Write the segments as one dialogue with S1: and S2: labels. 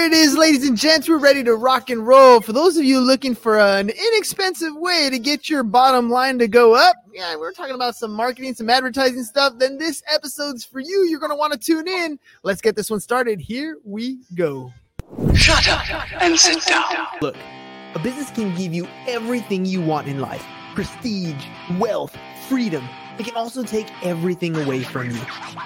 S1: there it is, ladies and gents. We're ready to rock and roll. For those of you looking for an inexpensive way to get your bottom line to go up, yeah, we're talking about some marketing, some advertising stuff, then this episode's for you. You're going to want to tune in. Let's get this one started. Here we go.
S2: Shut up and sit down.
S1: Look, a business can give you everything you want in life prestige, wealth, freedom. It can also take everything away from you.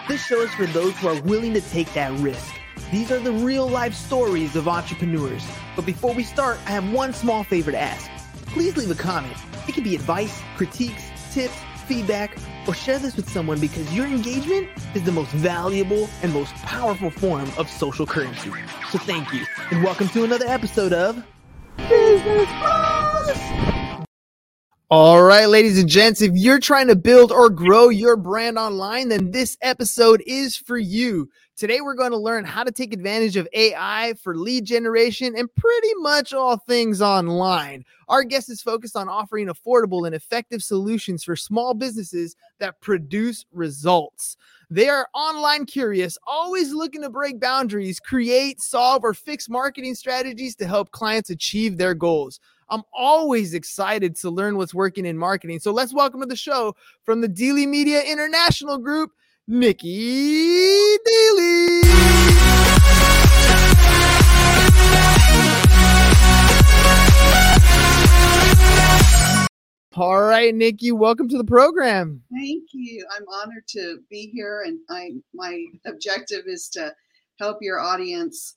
S1: This show is for those who are willing to take that risk. These are the real life stories of entrepreneurs. But before we start, I have one small favor to ask. Please leave a comment. It can be advice, critiques, tips, feedback, or share this with someone because your engagement is the most valuable and most powerful form of social currency. So thank you, and welcome to another episode of Business Boss. All right, ladies and gents, if you're trying to build or grow your brand online, then this episode is for you. Today, we're going to learn how to take advantage of AI for lead generation and pretty much all things online. Our guest is focused on offering affordable and effective solutions for small businesses that produce results. They are online curious, always looking to break boundaries, create, solve, or fix marketing strategies to help clients achieve their goals. I'm always excited to learn what's working in marketing. So let's welcome to the show from the Dealey Media International Group, Nikki Dealey. All right, Nikki, welcome to the program.
S3: Thank you. I'm honored to be here, and I my objective is to help your audience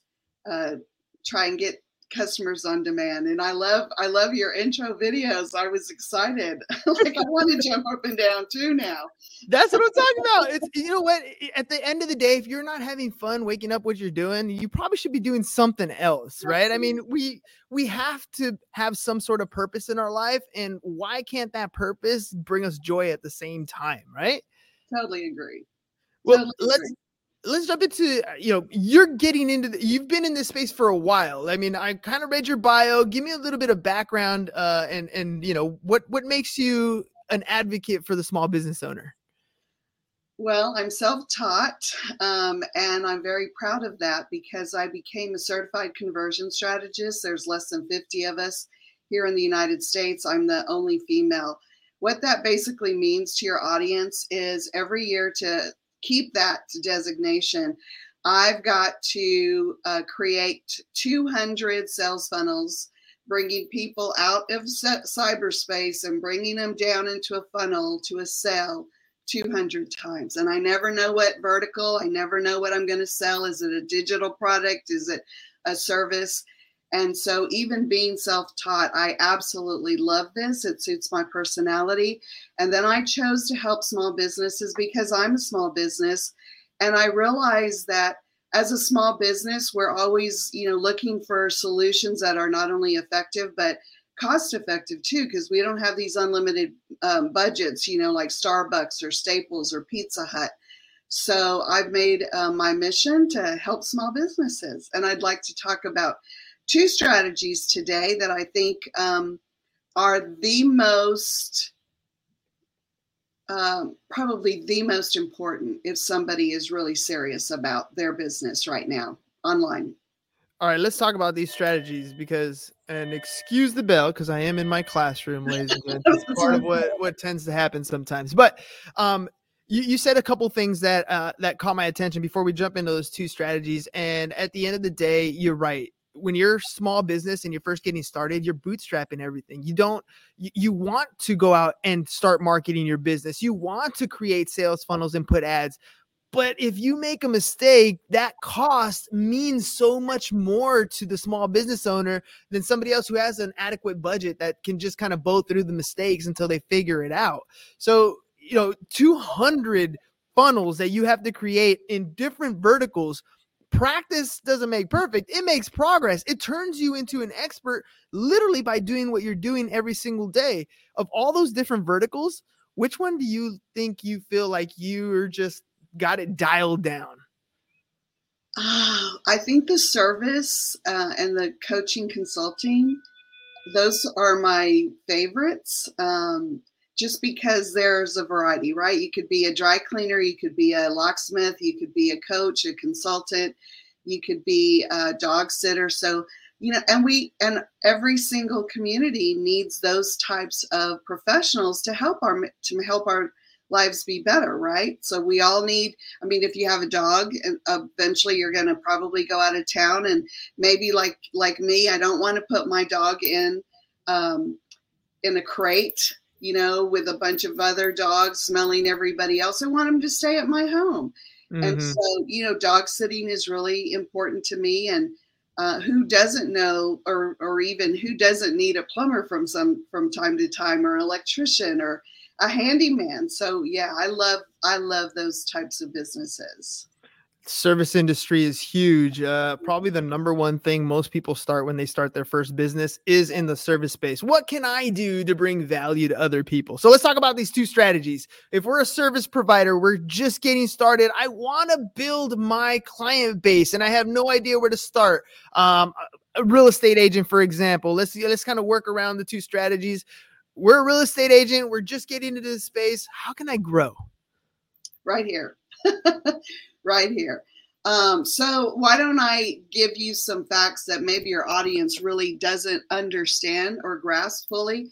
S3: uh, try and get customers on demand. And i love i love your intro videos. I was excited. Like i want to jump up and down too now.
S1: That's what i'm talking about. It's you know what? At the end of the day if you're not having fun waking up what you're doing you probably should be doing something else right? I mean we we have to have some sort of purpose in our life and why can't that purpose bring us joy at the same time right?
S3: Totally agree.
S1: Well totally let's agree let's jump into uh, you know you're getting into the, you've been in this space for a while. I mean i kind of read your bio. Give me a little bit of background uh and and you know what what makes you an advocate for the small business owner?
S3: Well i'm self-taught um, and i'm very proud of that because i became a certified conversion strategist. There's less than 50 of us here in the united states. I'm the only female. What that basically means to your audience is every year to keep that designation, I've got to uh, create 200 sales funnels, bringing people out of cyberspace and bringing them down into a funnel to a sale 200 times. And I never know what vertical, I never know what I'm going to sell. Is it a digital product? Is it a service? And so, even being self taught, I absolutely love this. It suits my personality. And then I chose to help small businesses because I'm a small business. And I realized that as a small business, we're always, you know, looking for solutions that are not only effective, but cost effective too, because we don't have these unlimited um, budgets, you know, like Starbucks or Staples or Pizza Hut. So I've made uh, my mission to help small businesses. And I'd like to talk about two strategies today that I think um, are the most, um, probably the most important if somebody is really serious about their business right now online.
S1: All right, let's talk about these strategies because, and excuse the bell because I am in my classroom, ladies and gentlemen. That's part of what what tends to happen sometimes. But um, you, you said a couple things that uh, that caught my attention before we jump into those two strategies. And at the end of the day, you're right when you're small business and you're first getting started, you're bootstrapping everything. You don't you, you want to go out and start marketing your business. You want to create sales funnels and put ads. But if you make a mistake, that cost means so much more to the small business owner than somebody else who has an adequate budget that can just kind of bow through the mistakes until they figure it out. So, you know, 200 funnels that you have to create in different verticals practice doesn't make perfect it makes progress it turns you into an expert literally by doing what you're doing every single day. Of all those different verticals which one do you think you feel like you're just got it dialed down?
S3: Uh, i think the service uh, and the coaching consulting those are my favorites um, just because there's a variety, right? You could be a dry cleaner, you could be a locksmith, you could be a coach, a consultant, you could be a dog sitter. So, you know, and we, and every single community needs those types of professionals to help our, to help our lives be better, right? So we all need, I mean, if you have a dog, eventually you're going to probably go out of town and maybe like, like me, I don't want to put my dog in, um, in a crate, you know, with a bunch of other dogs smelling everybody else. I want them to stay at my home. Mm-hmm. And so, you know, dog sitting is really important to me. And uh, who doesn't know, or or even who doesn't need a plumber from some from time to time, or electrician, or a handyman. So yeah, I love I love those types of businesses
S1: service industry is huge. Uh, probably the number one thing most people start when they start their first business is in the service space. What can I do to bring value to other people? So let's talk about these two strategies. If we're a service provider, we're just getting started. I want to build my client base, and I have no idea where to start. Um, a real estate agent, for example. Let's let's kind of work around the two strategies. We're a real estate agent. We're just getting into this space. How can I grow?
S3: Right here. right here. Um, so why don't I give you some facts that maybe your audience really doesn't understand or grasp fully?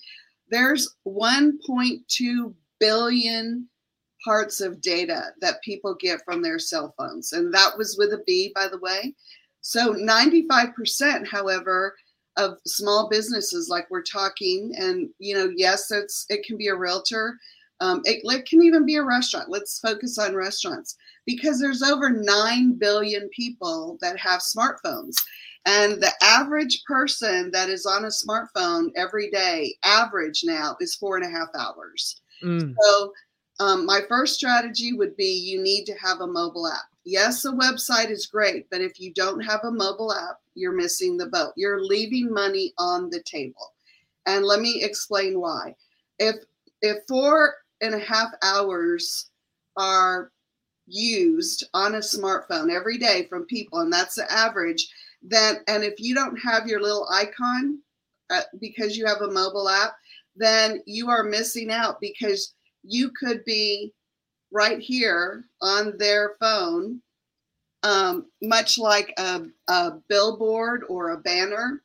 S3: There's 1.2 billion parts of data that people get from their cell phones, and that was with a B, by the way. So 95%, however, of small businesses, like we're talking, and you know, yes, it's it can be a realtor, um, it, it can even be a restaurant. Let's focus on restaurants because there's over 9 billion people that have smartphones. And the average person that is on a smartphone every day, average now, is four and a half hours. Mm. So, um, my first strategy would be you need to have a mobile app. Yes, a website is great, but if you don't have a mobile app, you're missing the boat. You're leaving money on the table. And let me explain why. If if four and a half hours are used on a smartphone every day from people, and that's the average, then, and if you don't have your little icon uh, because you have a mobile app, then you are missing out because you could be right here on their phone, um, much like a, a, billboard or a banner,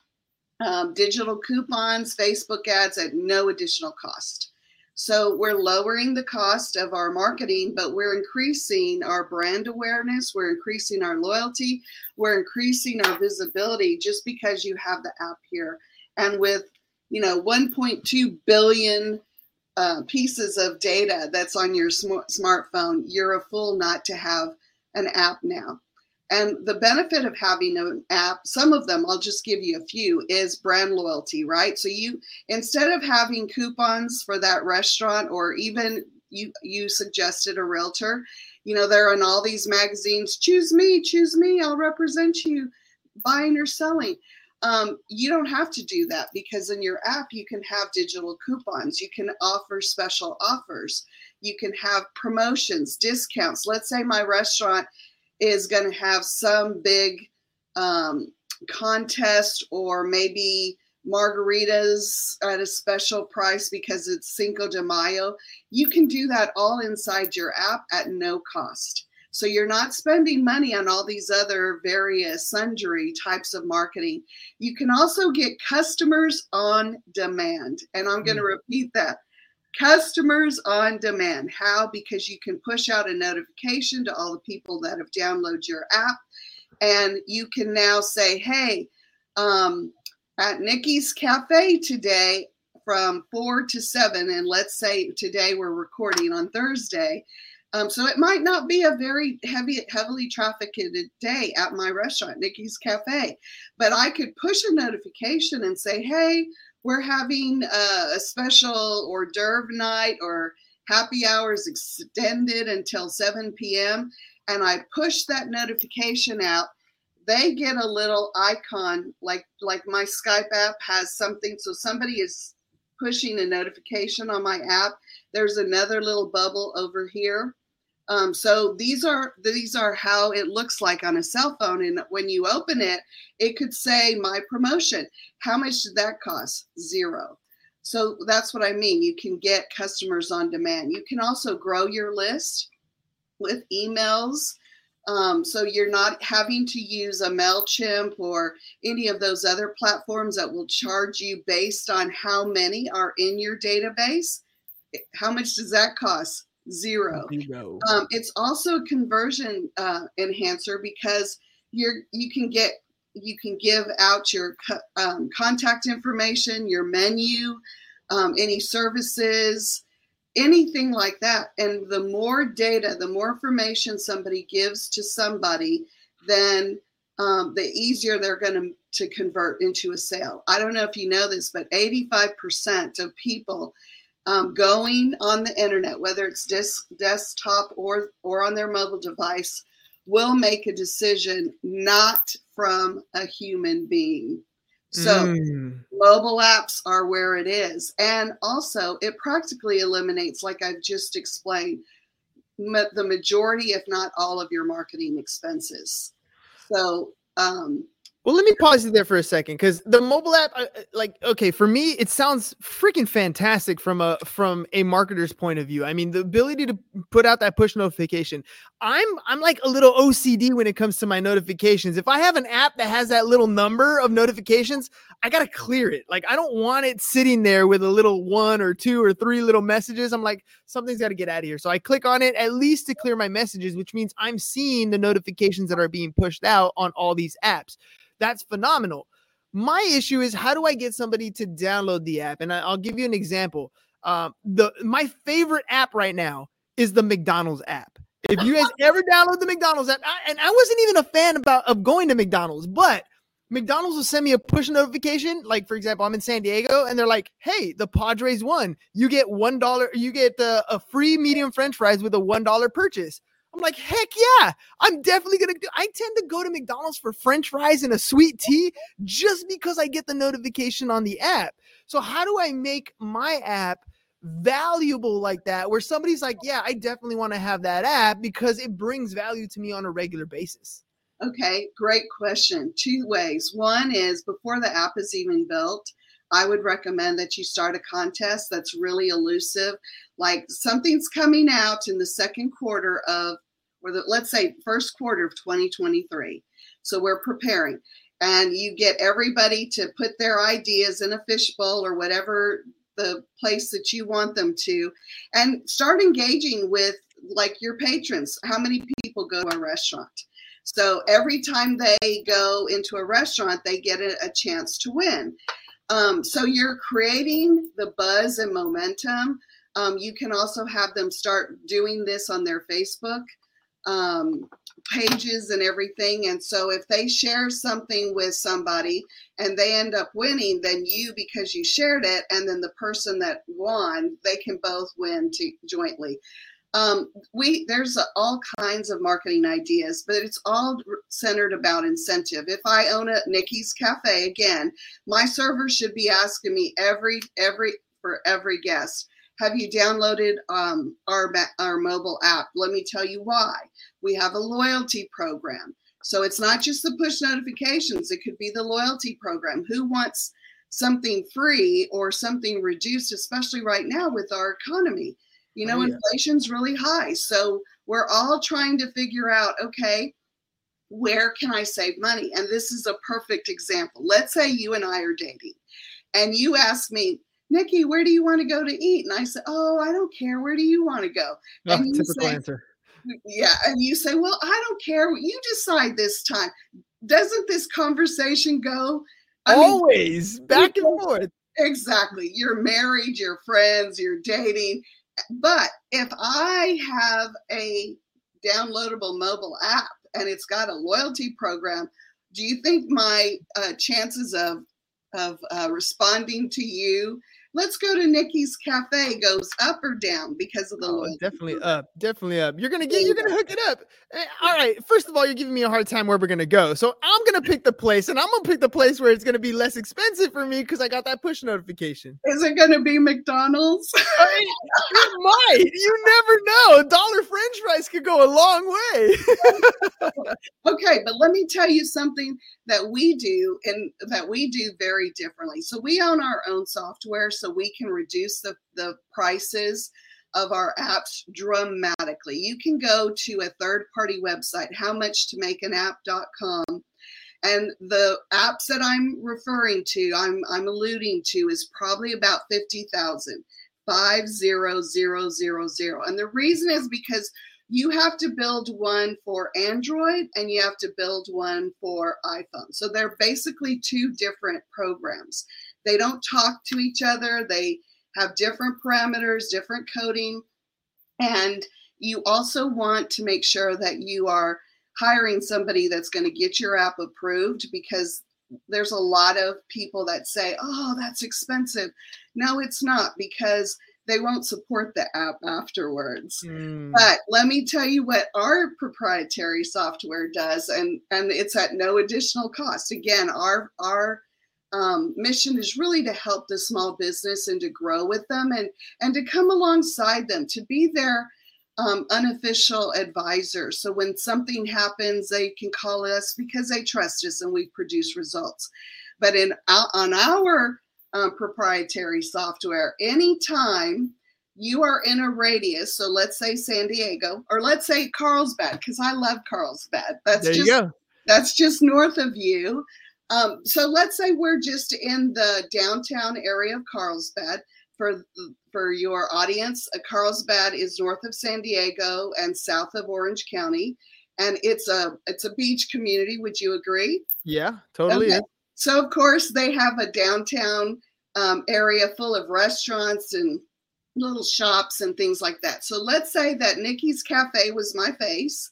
S3: um, digital coupons, Facebook ads at no additional cost. So we're lowering the cost of our marketing, but we're increasing our brand awareness, we're increasing our loyalty, we're increasing our visibility just because you have the app here. And with, you know, 1.2 billion uh, pieces of data that's on your sm- smartphone, you're a fool not to have an app now. And the benefit of having an app, some of them, I'll just give you a few, is brand loyalty, right? So you instead of having coupons for that restaurant or even you you suggested a realtor, you know, they're in all these magazines, choose me, choose me, I'll represent you buying or selling. Um, you don't have to do that because in your app you can have digital coupons, you can offer special offers, you can have promotions, discounts. Let's say my restaurant is going to have some big um, contest or maybe margaritas at a special price because it's Cinco de Mayo. You can do that all inside your app at no cost. So you're not spending money on all these other various sundry types of marketing. You can also get customers on demand. And I'm going to mm. repeat that Customers on demand. How? Because you can push out a notification to all the people that have downloaded your app. And you can now say, hey, um, at Nikki's Cafe today from four to seven, and let's say today we're recording on Thursday. Um, so it might not be a very heavy, heavily trafficked day at my restaurant, Nikki's Cafe, but I could push a notification and say, hey, we're having a, special hors d'oeuvre night or happy hours extended until 7 p.m. And I push that notification out. They get a little icon like like my Skype app has something. So somebody is pushing a notification on my app. There's another little bubble over here um, so these are these are how it looks like on a cell phone. And when you open it, it could say my promotion. How much did that cost? Zero. So that's what I mean. You can get customers on demand. You can also grow your list with emails Um, so you're not having to use a MailChimp or any of those other platforms that will charge you based on how many are in your database. How much does that cost? Zero. Zero. Um, it's also a conversion uh, enhancer because you're you can get you can give out your um, contact information, your menu, um, any services, anything like that. And the more data, the more information somebody gives to somebody, then um, the easier they're going to to convert into a sale. I don't know if you know this, but 85% of people um, going on the internet, whether it's des- desktop or or on their mobile device, will make a decision not from a human being. So mm. mobile apps are where it is. And also, it practically eliminates, like I've just explained, ma- the majority, if not all, of your marketing expenses. So um,
S1: well, let me pause you there for a second because the mobile app, like, okay, for me, it sounds freaking fantastic from a from a marketer's point of view. I mean, the ability to put out that push notification. I'm I'm like a little OCD when it comes to my notifications. If I have an app that has that little number of notifications, I gotta clear it. Like, I don't want it sitting there with a little one or two or three little messages. I'm like, something's got to get out of here. So I click on it at least to clear my messages, which means I'm seeing the notifications that are being pushed out on all these apps. That's phenomenal. My issue is how do I get somebody to download the app? And I'll give you an example. Um, the my favorite app right now is the McDonald's app. If you guys ever download the McDonald's app, I, and I wasn't even a fan about of going to McDonald's, but McDonald's will send me a push notification. Like, for example, I'm in San Diego and they're like, hey, the Padres won. You get $1, you get a free medium french fries with a $1 purchase. I'm like, heck yeah, I'm definitely gonna do. I tend to go to McDonald's for French fries and a sweet tea just because I get the notification on the app. So how do I make my app valuable like that, where somebody's like, yeah, I definitely want to have that app because it brings value to me on a regular basis?
S3: Okay, great question. Two ways. One is before the app is even built, I would recommend that you start a contest that's really elusive. Like something's coming out in the second quarter of, or the, let's say first quarter of 2023. So we're preparing. And you get everybody to put their ideas in a fishbowl or whatever the place that you want them to, and start engaging with like your patrons. How many people go to a restaurant? So every time they go into a restaurant, they get a, a chance to win. Um, so you're creating the buzz and momentum. Um, you can also have them start doing this on their Facebook um, pages and everything. And so if they share something with somebody and they end up winning, then you, because you shared it, and then the person that won, they can both win to, jointly. Um, we there's all kinds of marketing ideas, but it's all centered about incentive. If I own a Nikki's Cafe again, my server should be asking me every every for every guest, have you downloaded um, our our mobile app? Let me tell you why. We have a loyalty program, so it's not just the push notifications. It could be the loyalty program. Who wants something free or something reduced, especially right now with our economy? You oh, know, oh, yeah. inflation's really high. So we're all trying to figure out okay, where can I save money? And this is a perfect example. Let's say you and I are dating, and you ask me, Nikki, where do you want to go to eat? And I said, Oh, I don't care. Where do you want to go?
S1: Oh, and you typical say, answer.
S3: Yeah. And you say, Well, I don't care. You decide this time. Doesn't this conversation go?
S1: I Always mean, back and forth.
S3: Exactly. You're married, you're friends, you're dating, but if I have a downloadable mobile app and it's got a loyalty program, do you think my uh, chances of of uh, responding to you let's go to Nikki's Cafe goes up or down because of the oh,
S1: Definitely up, definitely up. You're gonna get, you're gonna hook it up. Eh, all right. First of all, you're giving me a hard time where we're gonna go, so I'm gonna pick the place, and I'm gonna pick the place where it's gonna be less expensive for me because I got that push notification.
S3: Is it gonna be McDonald's?
S1: I mean, it might. You never know. A dollar French fries could go a long way.
S3: okay, but let me tell you something that we do and that we do very differently. So we own our own software so we can reduce the, the prices of our apps dramatically. You can go to a third party website, howmuchtomakeanapp.com, and the apps that I'm referring to, I'm, I'm alluding to, is probably about 50,000. 50000. And the reason is because you have to build one for Android and you have to build one for iPhone. So they're basically two different programs. They don't talk to each other, they have different parameters, different coding. And you also want to make sure that you are hiring somebody that's going to get your app approved because there's a lot of people that say, oh, that's expensive. No, it's not because they won't support the app afterwards. Mm. But let me tell you what our proprietary software does, and and it's at no additional cost. Again, our our um, mission is really to help the small business and to grow with them and and to come alongside them to be their um, unofficial advisor. So when something happens, they can call us because they trust us and we produce results. But in on our um, proprietary software, anytime you are in a radius, so let's say San Diego, or let's say Carlsbad, because I love Carlsbad. That's
S1: there
S3: just that's just north of you. Um, so let's say we're just in the downtown area of Carlsbad. For for your audience, uh, Carlsbad is north of San Diego and south of Orange County, and it's a it's a beach community. Would you agree?
S1: Yeah, totally. Okay.
S3: So of course they have a downtown um, area full of restaurants and little shops and things like that. So let's say that Nikki's Cafe was my face,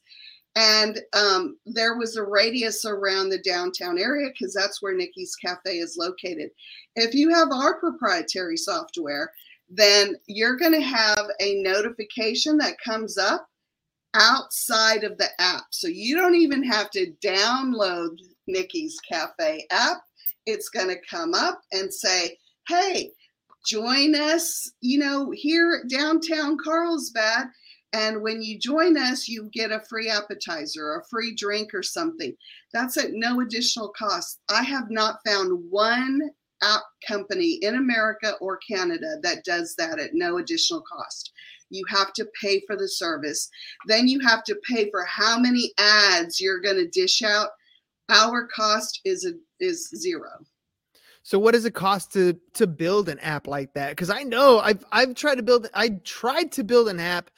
S3: and um, there was a radius around the downtown area because that's where Nikki's Cafe is located. If you have our proprietary software, then you're going to have a notification that comes up outside of the app. So you don't even have to download Nikki's Cafe app. It's going to come up and say, hey, join us, you know, here at downtown Carlsbad. And when you join us, you get a free appetizer, a free drink, or something. That's at no additional cost. I have not found one app company in America or Canada that does that at no additional cost. You have to pay for the service. Then you have to pay for how many ads you're going to dish out our cost is a, is zero.
S1: So what does it cost to to build an app like that? Because I know I've I've tried to build I tried to build an app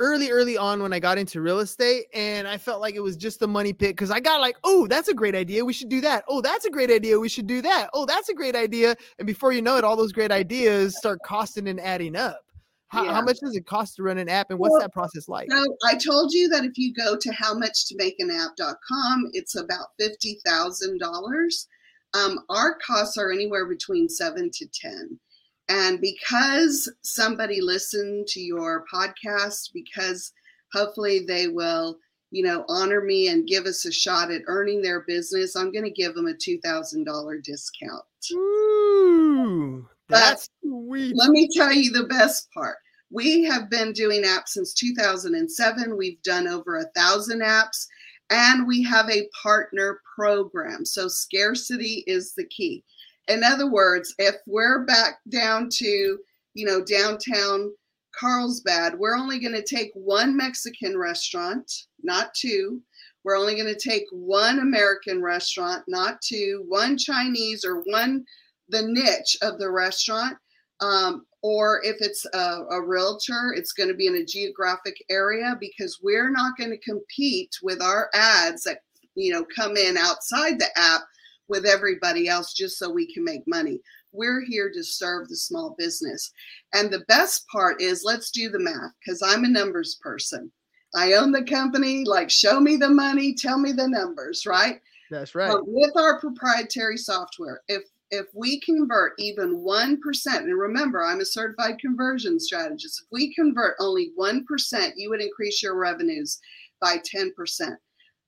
S1: early early on when I got into real estate and I felt like it was just the money pit because I got like oh that's a great idea we should do that oh that's a great idea we should do that oh that's a great idea and before you know it all those great ideas start costing and adding up. How, yeah. how, much does it cost to run an app and what's well, that process like?
S3: So I told you that if you go to howmuchtomakeanapp.com, it's about $50,000. Um, our costs are anywhere between seven to 10. And because somebody listened to your podcast, because hopefully they will, you know, honor me and give us a shot at earning their business, I'm going to give them a $2,000 discount.
S1: Ooh, that's but sweet.
S3: Let me tell you the best part. We have been doing apps since 2007. We've done over a thousand apps and we have a partner program. So scarcity is the key. In other words, if we're back down to, you know, downtown Carlsbad, we're only going to take one Mexican restaurant, not two. We're only going to take one American restaurant, not two, one Chinese or one the niche of the restaurant. Um, or if it's a, a realtor, it's going to be in a geographic area because we're not going to compete with our ads that you know come in outside the app with everybody else just so we can make money. We're here to serve the small business. And the best part is let's do the math because I'm a numbers person. I own the company, like show me the money, tell me the numbers, right?
S1: That's right.
S3: But with our proprietary software, if if we convert even 1%, and remember, I'm a certified conversion strategist, if we convert only 1%, you would increase your revenues by 10%.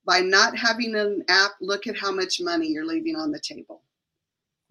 S3: By not having an app, look at how much money you're leaving on the table.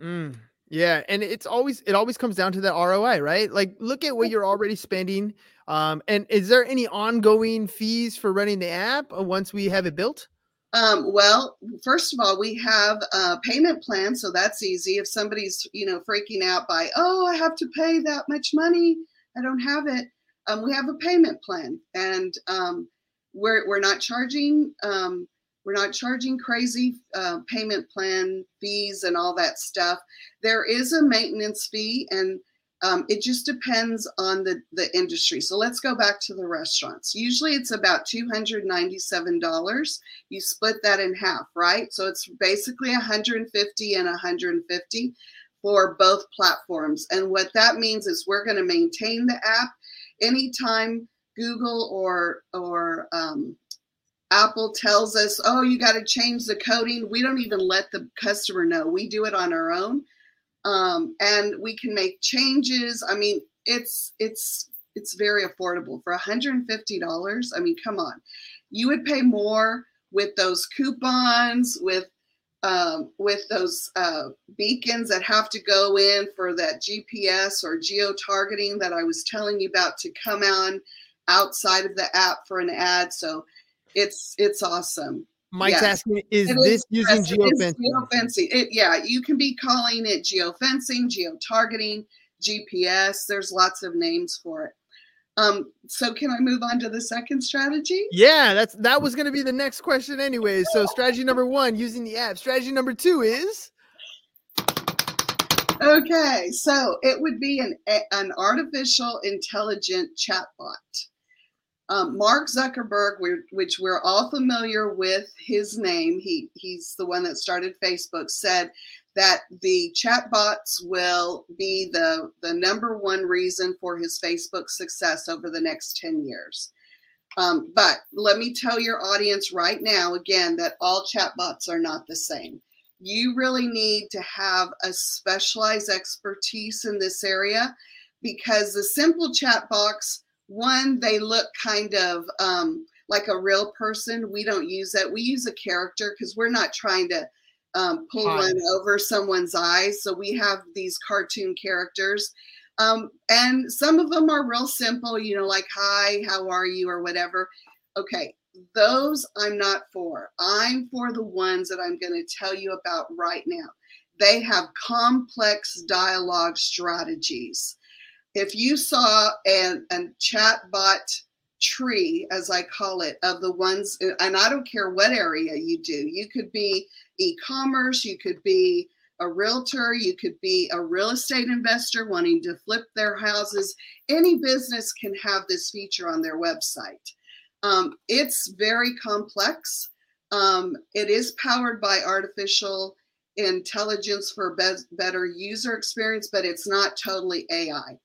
S1: Mm, yeah, and it's always it always comes down to the ROI, right? Like look at what you're already spending. Um, and is there any ongoing fees for running the app uh, once we have it built?
S3: Um, well, first of all, we have a payment plan, so that's easy. If somebody's, you know, freaking out by, oh, I have to pay that much money, I don't have it. um, we have a payment plan, and um, we're we're not charging um, we're not charging crazy uh, payment plan fees and all that stuff. There is a maintenance fee, and um, it just depends on the, the industry. So let's go back to the restaurants. Usually it's about $297. You split that in half, right? So it's basically 150 and 150 for both platforms. And what that means is we're going to maintain the app anytime Google or or um, Apple tells us, oh, you got to change the coding. We don't even let the customer know. We do it on our own. Um, and we can make changes. I mean, it's it's it's very affordable for $150. I mean, come on. You would pay more with those coupons, with um, with those uh, beacons that have to go in for that GPS or geo targeting that I was telling you about to come on outside of the app for an ad. So it's it's awesome.
S1: Mike's asking, is it this is, using geofencing?
S3: geofencing. It, yeah, you can be calling it geofencing, geo-targeting, GPS. There's lots of names for it. Um, so can I move on to the second strategy?
S1: Yeah, that's that was going to be the next question, anyway. So strategy number one, using the app. Strategy number two is.
S3: Okay, so it would be an an artificial intelligent chatbot. Um, Mark Zuckerberg, which we're all familiar with his name, he, he's the one that started Facebook, said that the chatbots will be the, the number one reason for his Facebook success over the next 10 years. Um, but let me tell your audience right now again that all chatbots are not the same. You really need to have a specialized expertise in this area because the simple chatbots one they look kind of um, like a real person. We don't use that. We use a character because we're not trying to um, pull Hi. one over someone's eyes. So we have these cartoon characters. Um, and some of them are real simple you know like hi how are you? or whatever. Okay those i'm not for. I'm for the ones that i'm going to tell you about right now. They have complex dialogue strategies if you saw an, a chatbot tree, as I call it, of the ones, and I don't care what area you do, you could be e commerce, you could be a realtor, you could be a real estate investor wanting to flip their houses. Any business can have this feature on their website. Um, it's very complex. Um, it is powered by artificial intelligence for be- better user experience, but it's not totally AI.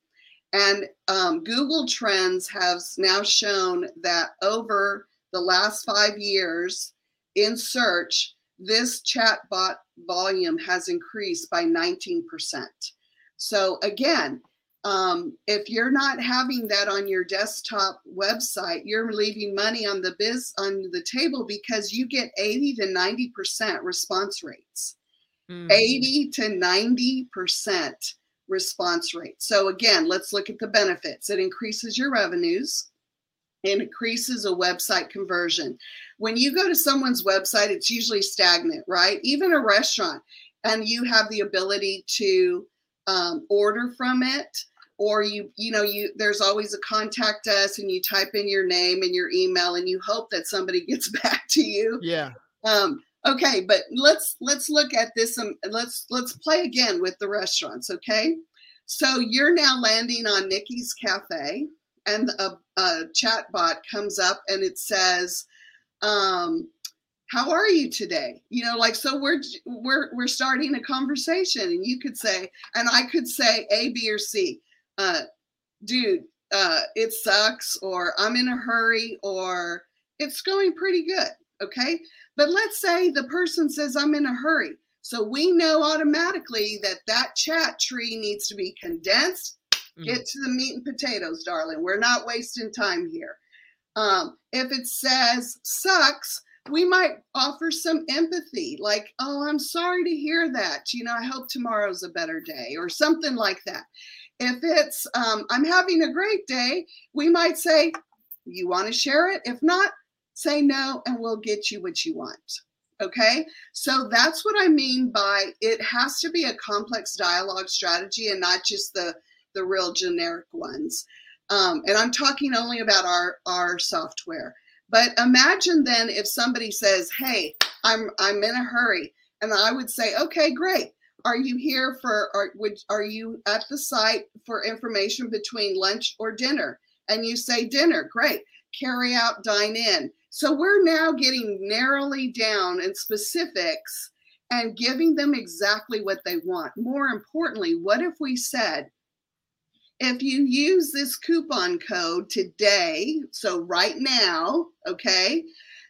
S3: And um, Google Trends has now shown that over the last five years in search, this chatbot volume has increased by 19%. So, again, um, if you're not having that on your desktop website, you're leaving money on the biz on the table because you get 80 to 90 percent response rates. Mm. 80 to 90 percent response rate. So again, let's look at the benefits. It increases your revenues and increases a website conversion. When you go to someone's website, it's usually stagnant, right? Even a restaurant, and you have the ability to um, order from it or you you know you there's always a contact us and you type in your name and your email and you hope that somebody gets back to you
S1: yeah
S3: um Okay, but let's let's look at this. Um, let's let's play again with the restaurants. Okay, so you're now landing on Nikki's Cafe, and a, a chat bot comes up and it says, um, "How are you today?" You know, like so we're we're we're starting a conversation, and you could say, and I could say A, B, or C. Uh, dude, uh, it sucks, or I'm in a hurry, or it's going pretty good. Okay. But let's say the person says, I'm in a hurry. So we know automatically that that chat tree needs to be condensed. Mm-hmm. Get to the meat and potatoes, darling. We're not wasting time here. Um, if it says sucks, we might offer some empathy, like, oh, I'm sorry to hear that. You know, I hope tomorrow's a better day, or something like that. If it's, um, I'm having a great day, we might say, you want to share it? If not, say no and we'll get you what you want. Okay, so that's what I mean by it has to be a complex dialogue strategy and not just the the real generic ones. Um, and I'm talking only about our our software. But imagine then if somebody says, "Hey, I'm I'm in a hurry," and I would say, "Okay, great. Are you here for? Are would are you at the site for information between lunch or dinner?" And you say dinner. Great. Carry out, dine in. So we're now getting narrowly down in specifics and giving them exactly what they want. More importantly, what if we said, if you use this coupon code today, so right now, okay,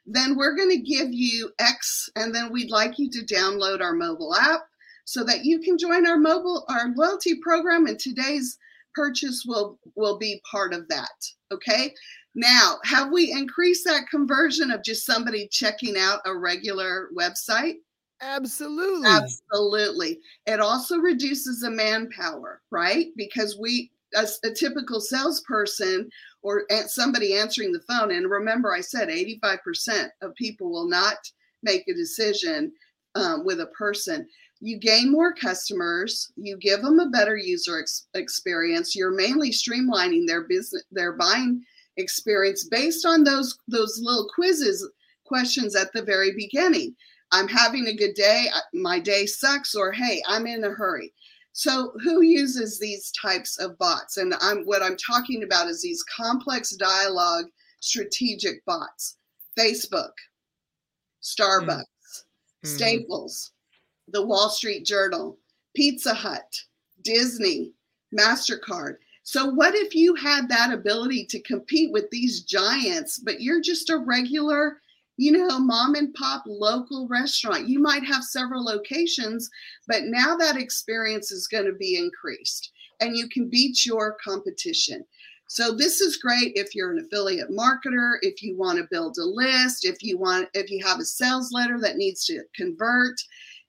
S3: then we're going to give you X and then we'd like you to download our mobile app so that you can join our mobile our loyalty program and today's purchase will will be part of that, okay? Now, have we increased that conversion of just somebody checking out a regular website?
S1: Absolutely.
S3: Absolutely. It also reduces the manpower, right? Because we, as a typical salesperson or somebody answering the phone, and remember, I said 85% of people will not make a decision um, with a person. You gain more customers, you give them a better user ex- experience. You're mainly streamlining their business, their buying experience based on those those little quizzes questions at the very beginning. I'm having a good day, my day sucks, or hey, I'm in a hurry. So who uses these types of bots? And I'm what I'm talking about is these complex dialogue strategic bots. Facebook, Starbucks, mm-hmm. Staples, the Wall Street Journal, Pizza Hut, Disney, MasterCard. So, what if you had that ability to compete with these giants, but you're just a regular you know, mom and pop local restaurant. You might have several locations, but now that experience is going to be increased and you can beat your competition. So this is great if you're an affiliate marketer, if you want to build a list, if you want if you have a sales letter that needs to convert,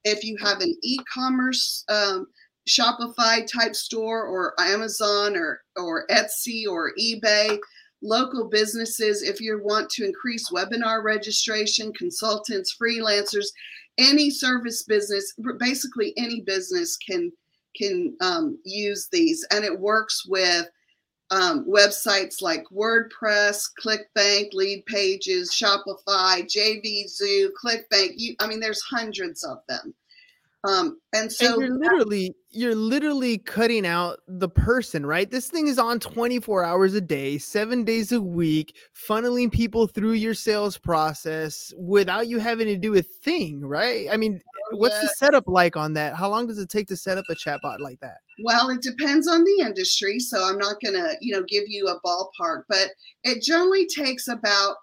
S3: if you have an e-commerce um, Shopify type store or Amazon or or Etsy or eBay local businesses, if you want to increase webinar registration, consultants, freelancers, any service business, basically any business can can um, use these, and it works with um, websites like WordPress, ClickBank, Lead Pages, Shopify, JVZoo, ClickBank. You, I mean, there's hundreds of them. Um, and so
S1: and you're literally you're literally cutting out the person, right? This thing is on 24 hours a day, seven days a week, funneling people through your sales process without you having to do a thing, right? I mean, what's the setup like on that? How long does it take to set up a chatbot like that?
S3: Well, it depends on the industry, so I'm not gonna, you know, give you a ballpark, but it generally takes about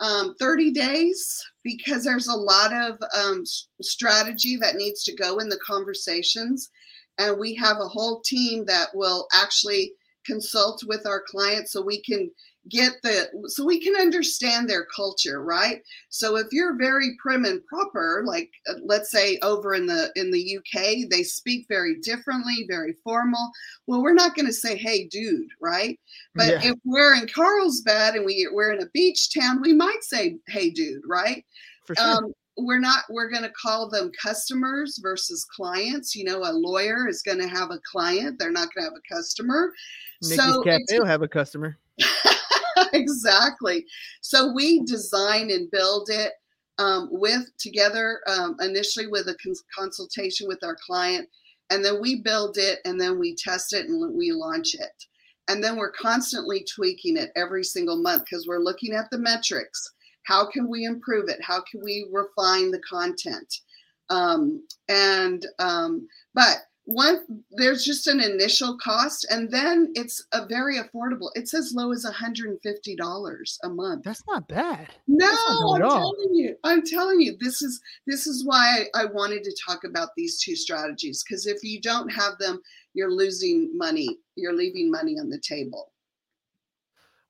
S3: um, 30 days because there's a lot of um, strategy that needs to go in the conversations. And we have a whole team that will actually consult with our clients so we can get the so we can understand their culture right? So if you're very prim and proper like uh, let's say over in the in the uk they speak very differently very formal. Well we're not going to say hey dude right? But yeah. if we're in carlsbad and we, we're in a beach town we might say hey dude right?
S1: For sure. Um,
S3: we're not we're going to call them customers versus clients. You know a lawyer is going to have a client. They're not going to have a customer.
S1: Nikki's so cafe will have a customer
S3: exactly. So we design and build it um, with together um, initially with a cons- consultation with our client, and then we build it and then we test it and we launch it. And then we're constantly tweaking it every single month because we're looking at the metrics. How can we improve it? How can we refine the content? Um, and um, but one there's just an initial cost and then it's a very affordable it's as low as $150 a month.
S1: That's not bad.
S3: No not i'm telling you i'm telling you this is this is why I, I wanted to talk about these two strategies because if you don't have them you're losing money you're leaving money on the table.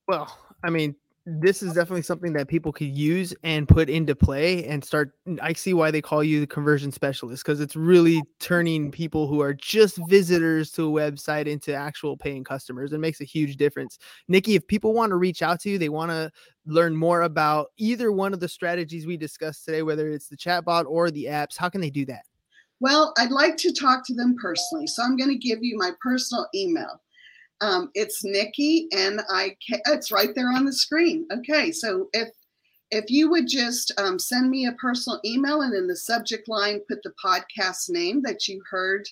S1: Well i mean this is definitely something that people could use and put into play and start i see why they call you the conversion specialist because it's really turning people who are just visitors to a website into actual paying customers it makes a huge difference. Nikki if people want to reach out to you they want to learn more about either one of the strategies we discussed today whether it's the chatbot or the apps how can they do that?
S3: Well i'd like to talk to them personally so i'm going to give you my personal email Um, it's Nikki, and I can, it's right there on the screen. Okay, so if if you would just um, send me a personal email and in the subject line put the podcast name that you heard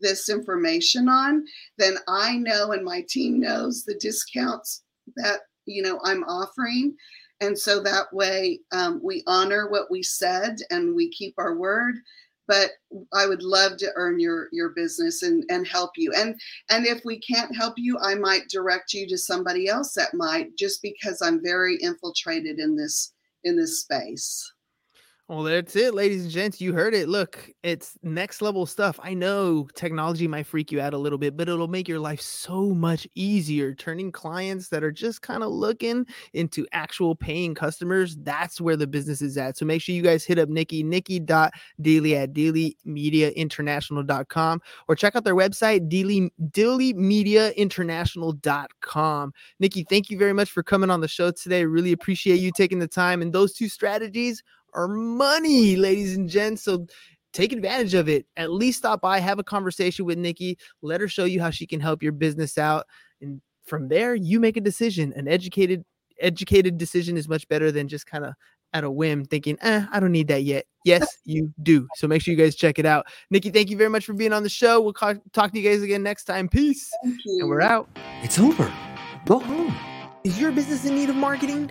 S3: this information on, then I know and my team knows the discounts that you know I'm offering, and so that way um, we honor what we said and we keep our word but I would love to earn your your business and and help you. And and if we can't help you, I might direct you to somebody else that might just because I'm very infiltrated in this in this space.
S1: Well, that's it, ladies and gents. You heard it. Look, it's next level stuff. I know technology might freak you out a little bit, but it'll make your life so much easier. Turning clients that are just kind of looking into actual paying customers. That's where the business is at. So make sure you guys hit up Nikki, Nikki.Daily at dailymediainternational.com or check out their website, daily, dailymediainternational.com. Nikki, thank you very much for coming on the show today. Really appreciate you taking the time. And those two strategies are money, ladies and gents. So take advantage of it. At least stop by, have a conversation with Nikki, let her show you how she can help your business out. And from there, you make a decision. An educated, educated decision is much better than just kind of at a whim thinking, eh, I don't need that yet. Yes, you do. So make sure you guys check it out. Nikki, thank you very much for being on the show. We'll talk to you guys again next time. Peace. And we're out.
S4: It's over. Go home.
S1: Is your business in need of marketing?